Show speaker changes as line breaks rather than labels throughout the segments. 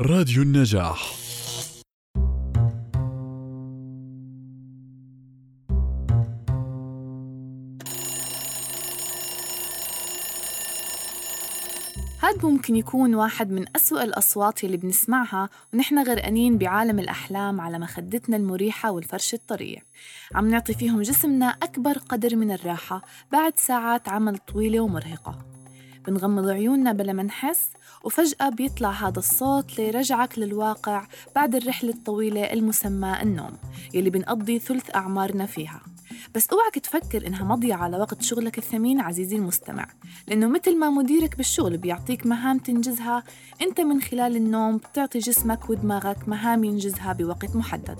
راديو النجاح.
هاد ممكن يكون واحد من أسوأ الأصوات اللي بنسمعها ونحن غرقانين بعالم الأحلام على مخدتنا المريحة والفرش الطرية عم نعطي فيهم جسمنا أكبر قدر من الراحة بعد ساعات عمل طويلة ومرهقة. بنغمض عيوننا بلا ما نحس وفجأة بيطلع هذا الصوت ليرجعك للواقع بعد الرحلة الطويلة المسمى النوم يلي بنقضي ثلث أعمارنا فيها. بس اوعك تفكر إنها مضيعة على وقت شغلك الثمين عزيزي المستمع لأنه مثل ما مديرك بالشغل بيعطيك مهام تنجزها أنت من خلال النوم بتعطي جسمك ودماغك مهام ينجزها بوقت محدد.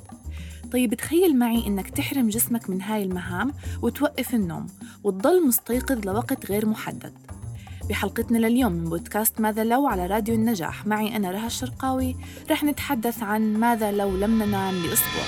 طيب تخيل معي إنك تحرم جسمك من هاي المهام وتوقف النوم وتضل مستيقظ لوقت غير محدد. بحلقتنا لليوم من بودكاست ماذا لو على راديو النجاح. معي أنا رها الشرقاوي. رح نتحدث عن ماذا لو لم ننام لأسبوع.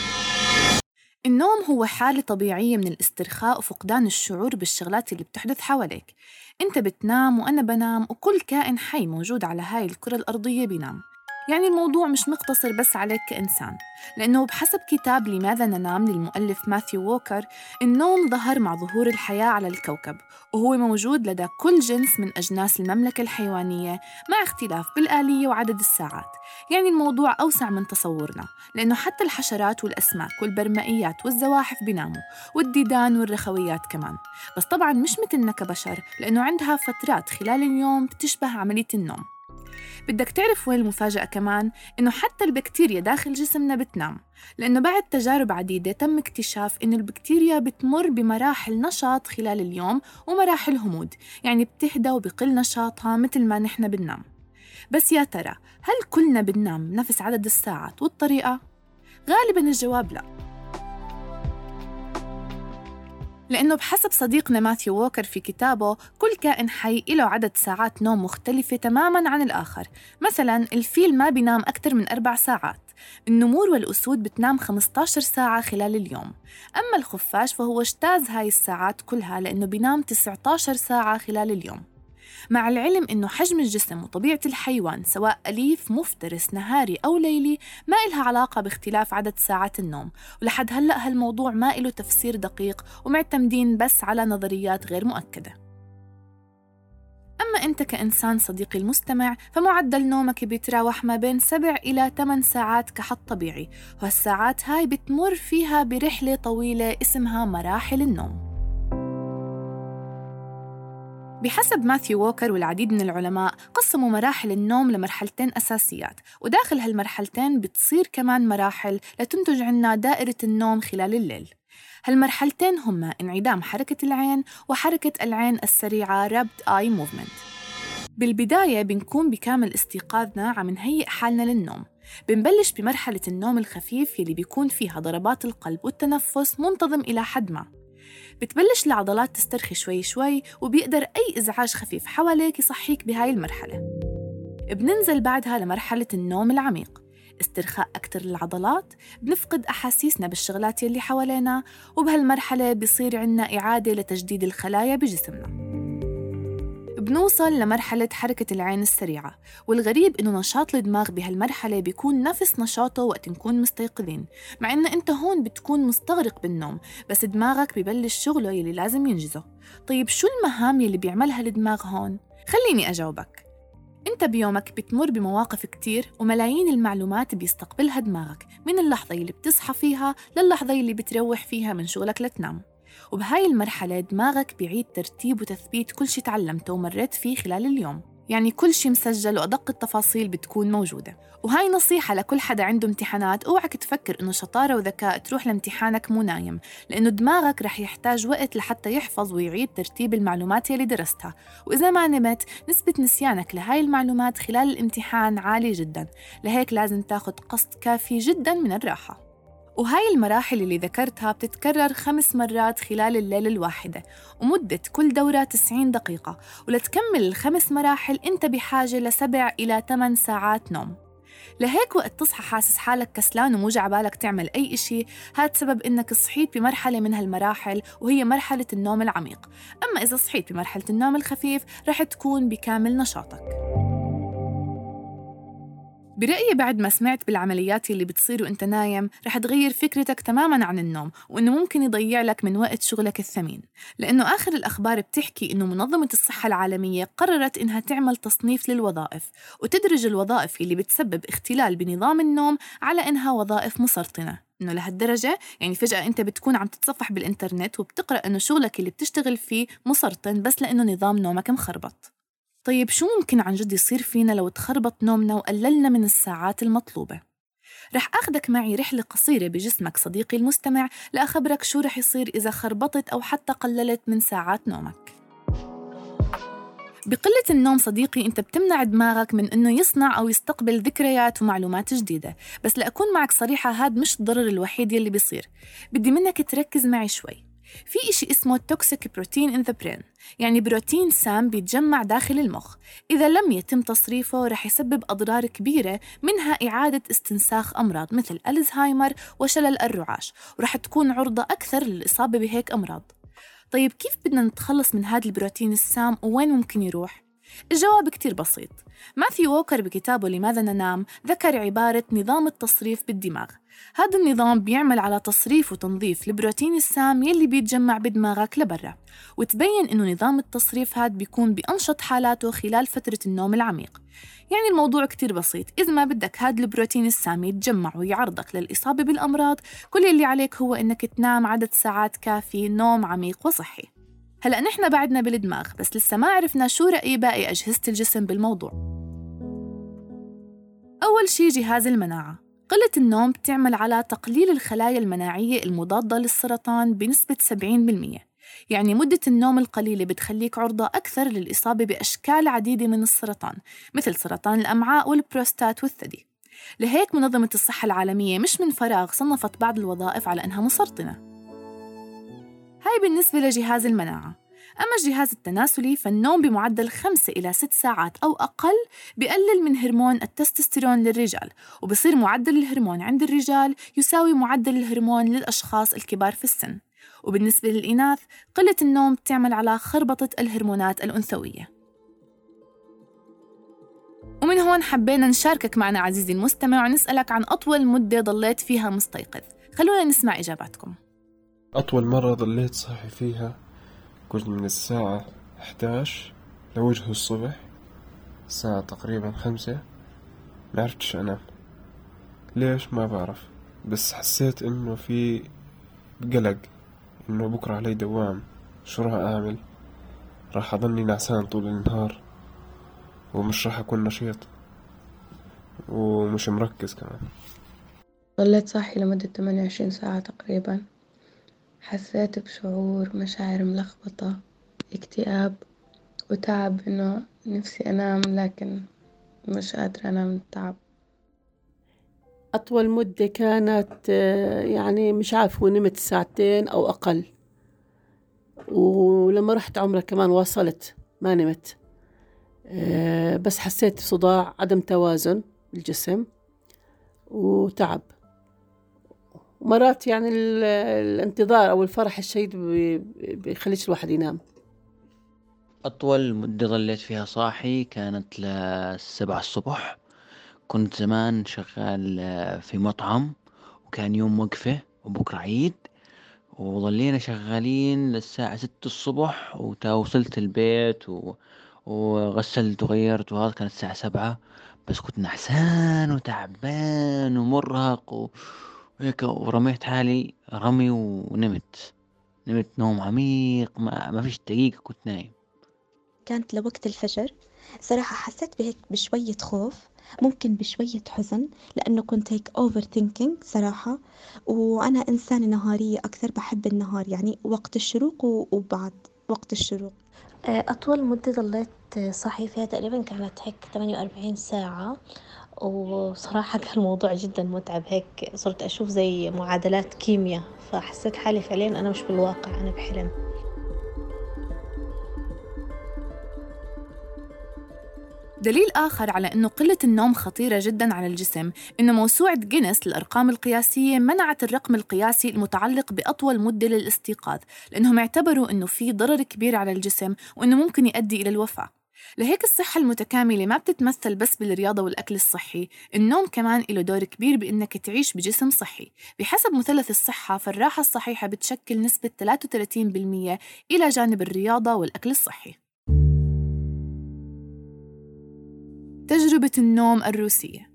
النوم هو حالة طبيعية من الاسترخاء وفقدان الشعور بالشغلات اللي بتحدث حواليك. أنت بتنام وأنا بنام وكل كائن حي موجود على هاي الكرة الأرضية بينام. يعني الموضوع مش مقتصر بس عليك كإنسان لأنه بحسب كتاب لماذا ننام للمؤلف ماثيو ووكر النوم ظهر مع ظهور الحياة على الكوكب وهو موجود لدى كل جنس من أجناس المملكة الحيوانية مع اختلاف بالآلية وعدد الساعات. يعني الموضوع أوسع من تصورنا لأنه حتى الحشرات والأسماك والبرمائيات والزواحف بيناموا والديدان والرخويات كمان. بس طبعا مش مثلنا كبشر لأنه عندها فترات خلال اليوم بتشبه عملية النوم. بدك تعرف وين المفاجأة كمان؟ إنه حتى البكتيريا داخل جسمنا بتنام لأنه بعد تجارب عديدة تم اكتشاف إنه البكتيريا بتمر بمراحل نشاط خلال اليوم ومراحل همود يعني بتهدى وبقل نشاطها مثل ما نحن بننام بس يا ترى هل كلنا بننام نفس عدد الساعات والطريقة؟ غالبا الجواب لأ لأنه بحسب صديقنا ماثيو ووكر في كتابه كل كائن حي له عدد ساعات نوم مختلفة تماماً عن الآخر. مثلاً الفيل ما بينام أكثر من أربع ساعات. النمور والأسود بتنام 15 ساعة خلال اليوم. أما الخفاش فهو اجتاز هاي الساعات كلها لأنه بينام 19 ساعة خلال اليوم. مع العلم إنه حجم الجسم وطبيعة الحيوان سواء أليف مفترس نهاري أو ليلي ما إلها علاقة باختلاف عدد ساعات النوم. ولحد هلأ هالموضوع ما إله تفسير دقيق ومعتمدين بس على نظريات غير مؤكدة. أما أنت كإنسان صديقي المستمع فمعدل نومك بيتراوح ما بين 7 إلى 8 ساعات كحد طبيعي. وهالساعات هاي بتمر فيها برحلة طويلة اسمها مراحل النوم. بحسب ماثيو ووكر والعديد من العلماء قسموا مراحل النوم لمرحلتين أساسيات وداخل هالمرحلتين بتصير كمان مراحل لتنتج عنا دائرة النوم خلال الليل. هالمرحلتين هما انعدام حركة العين وحركة العين السريعة Rapid Eye Movement. بالبداية بنكون بكامل استيقاظنا عم نهيئ حالنا للنوم. بنبلش بمرحلة النوم الخفيف يلي بيكون فيها ضربات القلب والتنفس منتظم إلى حد ما. بتبلش العضلات تسترخي شوي شوي وبيقدر أي إزعاج خفيف حواليك يصحيك بهاي المرحلة. بننزل بعدها لمرحلة النوم العميق. استرخاء أكتر للعضلات بنفقد أحاسيسنا بالشغلات يلي حوالينا وبهالمرحلة بيصير عنا إعادة لتجديد الخلايا بجسمنا. بنوصل لمرحلة حركة العين السريعة والغريب إنه نشاط الدماغ بهالمرحلة بيكون نفس نشاطه وقت نكون مستيقظين مع إنه أنت هون بتكون مستغرق بالنوم بس دماغك ببلش شغله يلي لازم ينجزه. طيب شو المهام يلي بيعملها الدماغ هون؟ خليني أجاوبك. أنت بيومك بتمر بمواقف كتير وملايين المعلومات بيستقبلها دماغك من اللحظة اللي بتصحى فيها للحظة اللي بتروح فيها من شغلك لتنام. وبهاي المرحلة دماغك بيعيد ترتيب وتثبيت كل شي تعلمته ومريت فيه خلال اليوم. يعني كل شي مسجل وأدق التفاصيل بتكون موجودة. وهاي نصيحة لكل حدا عنده امتحانات أوعك تفكر إنه شطارة وذكاء تروح لامتحانك مو نايم لأنه دماغك رح يحتاج وقت لحتى يحفظ ويعيد ترتيب المعلومات يلي درستها. وإذا ما نمت نسبة نسيانك لهاي المعلومات خلال الامتحان عالية جدا. لهيك لازم تاخد قسط كافي جدا من الراحة. وهاي المراحل اللي ذكرتها بتتكرر خمس مرات خلال الليلة الواحدة ومدة كل دورة 90 دقيقة ولتكمل الخمس مراحل أنت بحاجة لسبع إلى 8 ساعات نوم. لهيك وقت تصحى حاسس حالك كسلان وموجع عبالك تعمل أي إشي هاد سبب إنك صحيت بمرحلة من هالمراحل وهي مرحلة النوم العميق. أما إذا صحيت بمرحلة النوم الخفيف رح تكون بكامل نشاطك. برأيي بعد ما سمعت بالعمليات اللي بتصير وانت نايم رح تغير فكرتك تماما عن النوم وإنه ممكن يضيع لك من وقت شغلك الثمين. لأنه آخر الأخبار بتحكي إنه منظمة الصحة العالمية قررت إنها تعمل تصنيف للوظائف وتدرج الوظائف اللي بتسبب اختلال بنظام النوم على إنها وظائف مسرطنة. إنه لهالدرجة يعني فجأة أنت بتكون عم تتصفح بالإنترنت وبتقرأ إنه شغلك اللي بتشتغل فيه مسرطن بس لأنه نظام نومك مخربط. طيب شو ممكن عن جد يصير فينا لو تخربط نومنا وقللنا من الساعات المطلوبة؟ رح أخذك معي رحلة قصيرة بجسمك صديقي المستمع لأخبرك شو رح يصير إذا خربطت أو حتى قللت من ساعات نومك. بقلة النوم صديقي أنت بتمنع دماغك من أنه يصنع أو يستقبل ذكريات ومعلومات جديدة بس لأكون معك صريحة هاد مش الضرر الوحيد يلي بيصير. بدي منك تركز معي شوي. في إشي اسمه toxic protein in the brain يعني بروتين سام بيتجمع داخل المخ. إذا لم يتم تصريفه رح يسبب أضرار كبيرة منها إعادة استنساخ أمراض مثل ألزهايمر وشلل الرعاش ورح تكون عرضة أكثر للإصابة بهيك أمراض. طيب كيف بدنا نتخلص من هذا البروتين السام ووين ممكن يروح؟ الجواب كتير بسيط. ماثيو ووكر بكتابه لماذا ننام؟ ذكر عبارة نظام التصريف بالدماغ. هذا النظام بيعمل على تصريف وتنظيف البروتين السام يلي بيتجمع بدماغك لبرا وتبين إنه نظام التصريف هذا بيكون بأنشط حالاته خلال فترة النوم العميق. يعني الموضوع كتير بسيط إذا ما بدك هذا البروتين السام يتجمع ويعرضك للإصابة بالأمراض كل اللي عليك هو إنك تنام عدد ساعات كافي نوم عميق وصحي. هلأ نحن بعدنا بالدماغ بس لسه ما عرفنا شو رأي باقي أجهزة الجسم بالموضوع. أول شي جهاز المناعة. قلة النوم بتعمل على تقليل الخلايا المناعية المضادة للسرطان بنسبة 70% يعني مدة النوم القليلة بتخليك عرضة أكثر للإصابة بأشكال عديدة من السرطان مثل سرطان الأمعاء والبروستات والثدي. لهيك منظمة الصحة العالمية مش من فراغ صنفت بعض الوظائف على أنها مسرطنة. هاي بالنسبة لجهاز المناعة. أما الجهاز التناسلي فالنوم بمعدل خمسة إلى ست ساعات أو أقل بقلل من هرمون التستوستيرون للرجال وبصير معدل الهرمون عند الرجال يساوي معدل الهرمون للأشخاص الكبار في السن. وبالنسبة للإناث قلة النوم بتعمل على خربطة الهرمونات الأنثوية. ومن هون حبينا نشاركك معنا عزيزي المستمع ونسألك عن أطول مدة ضليت فيها مستيقظ. خلونا نسمع إجاباتكم.
أطول مرة ضليت صاحي فيها كنت من الساعة 11 لوجه الصبح الساعة تقريبا خمسة معرفتش أنام. ليش؟ ما بعرف. بس حسيت إنه في قلق إنه بكرة علي دوام. شو راح أعمل؟ راح أضلني نعسان طول النهار ومش راح أكون نشيط ومش مركز كمان.
ظليت صاحي لمدة تمانية وعشرين ساعة تقريبا. حسيت بشعور مشاعر ملخبطة اكتئاب وتعب إنه نفسي أنام لكن مش قادرة أنام من التعب.
أطول مدة كانت يعني مش عارف ونمت ساعتين أو أقل. ولما رحت عمرة كمان واصلت ما نمت. بس حسيت صداع عدم توازن بالجسم وتعب. مرات يعني الانتظار أو الفرح الشديد بيخليش الواحد ينام.
أطول مدة ظليت فيها صاحي كانت لسبعة الصبح. كنت زمان شغال في مطعم وكان يوم وقفة وبكرة عيد وظلينا شغالين للساعة ستة الصبح وتا وصلت البيت و... وغسلت وغيرت وهذا كانت الساعة سبعة. بس كنت نحسان وتعبان ومرهق و... هيك ورميت حالي رمي ونمت. نمت نوم عميق ما, ما فيش دقيقة كنت نايم.
كانت لوقت الفجر. صراحة حسيت بهيك بشوية خوف ممكن بشوية حزن لأنه كنت هيك أوفر ثينكينج صراحة. وأنا إنسانة نهارية أكثر بحب النهار يعني وقت الشروق وبعد وقت الشروق.
أطول مدة ضليت صاحية فيها تقريبا كانت هيك 48 ساعة. وصراحة كان الموضوع جدا متعب. هيك صرت أشوف زي معادلات كيمياء فحسيت حالي فعليا أنا مش بالواقع أنا بحلم.
دليل آخر على أنه قلة النوم خطيرة جدا على الجسم إنه موسوعة جينيس للأرقام القياسية منعت الرقم القياسي المتعلق بأطول مدة للاستيقاظ لأنهم اعتبروا أنه في ضرر كبير على الجسم وأنه ممكن يؤدي إلى الوفاة. لهيك الصحة المتكاملة ما بتتمثل بس بالرياضة والأكل الصحي النوم كمان له دور كبير بإنك تعيش بجسم صحي. بحسب مثلث الصحة فالراحة الصحيحة بتشكل نسبة 33% إلى جانب الرياضة والأكل الصحي. تجربة النوم الروسية.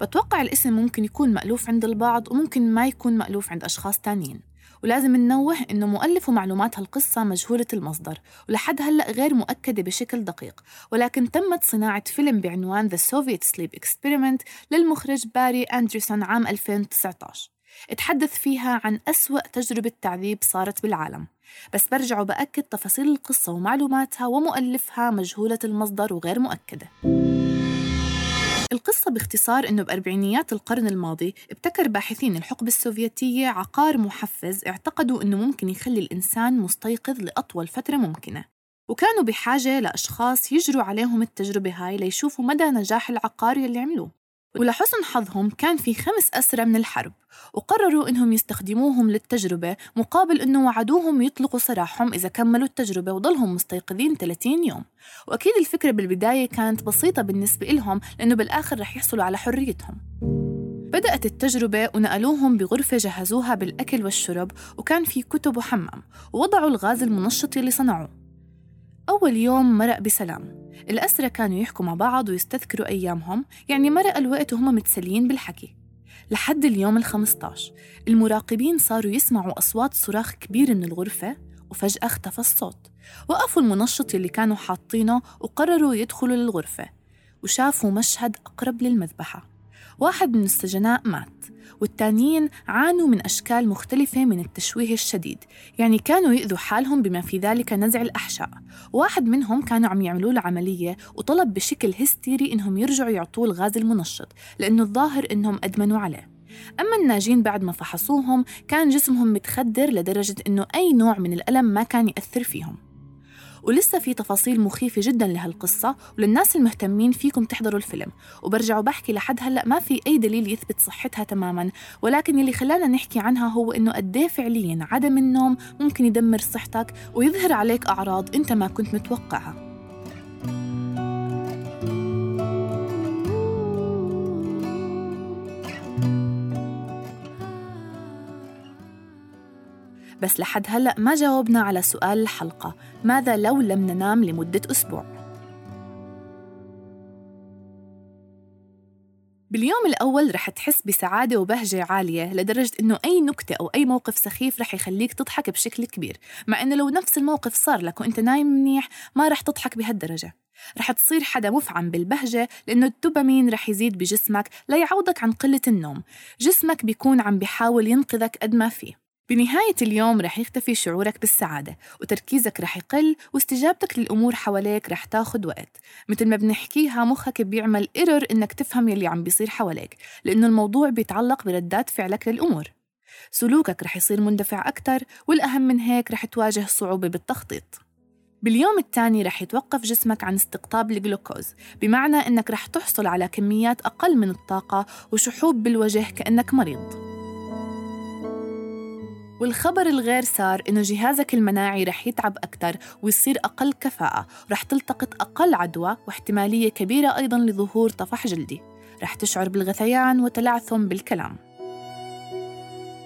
بتوقع الاسم ممكن يكون مألوف عند البعض وممكن ما يكون مألوف عند أشخاص تانيين. ولازم ننوه إنه مؤلف ومعلومات هالقصة مجهولة المصدر ولحد هلأ غير مؤكدة بشكل دقيق. ولكن تمت صناعة فيلم بعنوان The Soviet Sleep Experiment للمخرج باري أندرسون عام 2019 اتحدث فيها عن أسوأ تجربة تعذيب صارت بالعالم. بس برجع وبأكد تفاصيل القصة ومعلوماتها ومؤلفها مجهولة المصدر وغير مؤكدة. القصة باختصار إنه بأربعينيات القرن الماضي ابتكر باحثين الحقبة السوفيتية عقار محفز اعتقدوا إنه ممكن يخلي الإنسان مستيقظ لأطول فترة ممكنة. وكانوا بحاجة لأشخاص يجروا عليهم التجربة هاي ليشوفوا مدى نجاح العقار يلي عملوه. ولحسن حظهم كان في خمس أسرى من الحرب وقرروا إنهم يستخدموهم للتجربة مقابل إنه وعدوهم يطلقوا سراحهم إذا كملوا التجربة وضلهم مستيقظين 30 يوم. وأكيد الفكرة بالبداية كانت بسيطة بالنسبة لهم لأنه بالآخر رح يحصلوا على حريتهم. بدأت التجربة ونقلوهم بغرفة جهزوها بالأكل والشرب وكان في كتب وحمام ووضعوا الغاز المنشط اللي صنعوه. أول يوم مرق بسلام. الأسرة كانوا يحكوا مع بعض ويستذكروا أيامهم يعني مرق الوقت وهم متسليين بالحكي. لحد اليوم الخمسطاش المراقبين صاروا يسمعوا أصوات صراخ كبير من الغرفة وفجأة اختفى الصوت. وقفوا المنشط اللي كانوا حاطينه وقرروا يدخلوا للغرفة وشافوا مشهد أقرب للمذبحة. واحد من السجناء مات والتانيين عانوا من أشكال مختلفة من التشويه الشديد يعني كانوا يؤذوا حالهم بما في ذلك نزع الأحشاء. واحد منهم كانوا عم يعملوا له عملية وطلب بشكل هستيري إنهم يرجعوا يعطوه الغاز المنشط لأنه الظاهر إنهم أدمنوا عليه. أما الناجين بعد ما فحصوهم كان جسمهم متخدر لدرجة إنه أي نوع من الألم ما كان يأثر فيهم. ولسه في تفاصيل مخيفة جدا لهالقصة وللناس المهتمين فيكم تحضروا الفيلم. وبرجع وبحكي لحد هلأ ما في أي دليل يثبت صحتها تماما. ولكن اللي خلانا نحكي عنها هو إنه قديه فعليا عدم النوم ممكن يدمر صحتك ويظهر عليك أعراض أنت ما كنت متوقعها. بس لحد هلأ ما جاوبنا على سؤال الحلقة ماذا لو لم ننام لمدة أسبوع؟ باليوم الأول رح تحس بسعادة وبهجة عالية لدرجة إنه أي نكتة أو أي موقف سخيف رح يخليك تضحك بشكل كبير مع إنه لو نفس الموقف صار لك وإنت نايم منيح ما رح تضحك بهالدرجة. رح تصير حدا مفعم بالبهجة لأنه الدوبامين رح يزيد بجسمك ليعوضك عن قلة النوم. جسمك بيكون عم بيحاول ينقذك قد ما فيه. بنهاية اليوم رح يختفي شعورك بالسعادة وتركيزك رح يقل واستجابتك للأمور حواليك رح تاخد وقت. مثل ما بنحكيها مخك بيعمل إيرور إنك تفهم يلي عم بيصير حواليك لأنه الموضوع بيتعلق بردات فعلك للأمور. سلوكك رح يصير مندفع أكتر والأهم من هيك رح تواجه صعوبة بالتخطيط. باليوم الثاني رح يتوقف جسمك عن استقطاب الجلوكوز بمعنى أنك رح تحصل على كميات أقل من الطاقة وشحوب بالوجه كأنك مريض. والخبر الغير سار إنه جهازك المناعي رح يتعب أكثر ويصير أقل كفاءة. ورح تلتقط أقل عدوى واحتمالية كبيرة أيضا لظهور طفح جلدي. رح تشعر بالغثيان وتلعثم بالكلام.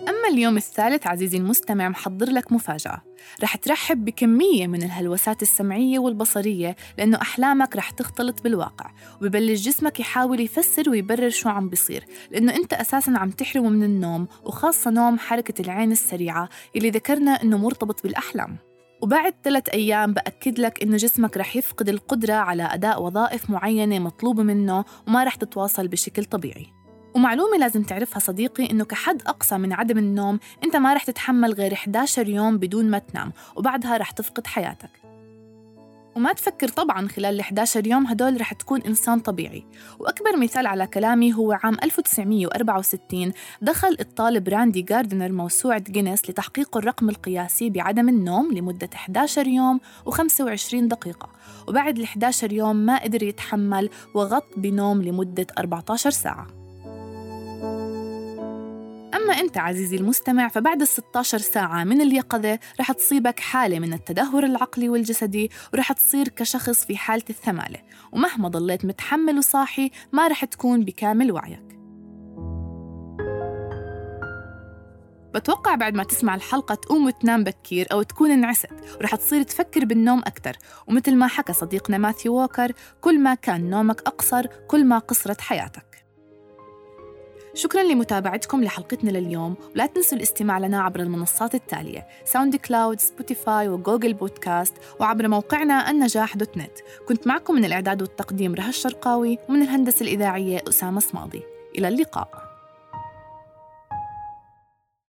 أما اليوم الثالث عزيزي المستمع محضر لك مفاجأة. رح ترحب بكمية من الهلوسات السمعية والبصرية لأنه أحلامك رح تختلط بالواقع. وببلش جسمك يحاول يفسر ويبرر شو عم بيصير لأنه أنت أساساً عم تحرمه من النوم وخاصة نوم حركة العين السريعة اللي ذكرنا أنه مرتبط بالأحلام. وبعد ثلاث أيام بأكد لك إنه جسمك رح يفقد القدرة على أداء وظائف معينة مطلوبة منه وما رح تتواصل بشكل طبيعي. ومعلومة لازم تعرفها صديقي إنه كحد أقصى من عدم النوم أنت ما رح تتحمل غير 11 يوم بدون ما تنام وبعدها رح تفقد حياتك. وما تفكر طبعا خلال ال 11 يوم هدول رح تكون إنسان طبيعي. وأكبر مثال على كلامي هو عام 1964 دخل الطالب راندي جاردنر موسوعة جينيس لتحقيق الرقم القياسي بعدم النوم لمدة 11 يوم و25 دقيقة. وبعد ال 11 يوم ما قدر يتحمل وغط بنوم لمدة 14 ساعة. أما أنت عزيزي المستمع فبعد ال 16 ساعة من اليقظة رح تصيبك حالة من التدهور العقلي والجسدي ورح تصير كشخص في حالة الثمالة. ومهما ضليت متحمل وصاحي ما رح تكون بكامل وعيك. بتوقع بعد ما تسمع الحلقة تقوم وتنام بكير أو تكون انعست ورح تصير تفكر بالنوم أكثر ومثل ما حكى صديقنا ماثيو ووكر كل ما كان نومك أقصر كل ما قصرت حياتك. شكرا لمتابعتكم لحلقتنا لليوم ولا تنسوا الاستماع لنا عبر المنصات التالية SoundCloud Spotify و Google Podcast وعبر موقعنا النجاح dot net كنت معكم من الإعداد والتقديم رها الشرقاوي ومن الهندسة الإذاعية أسامة صماضي إلى اللقاء.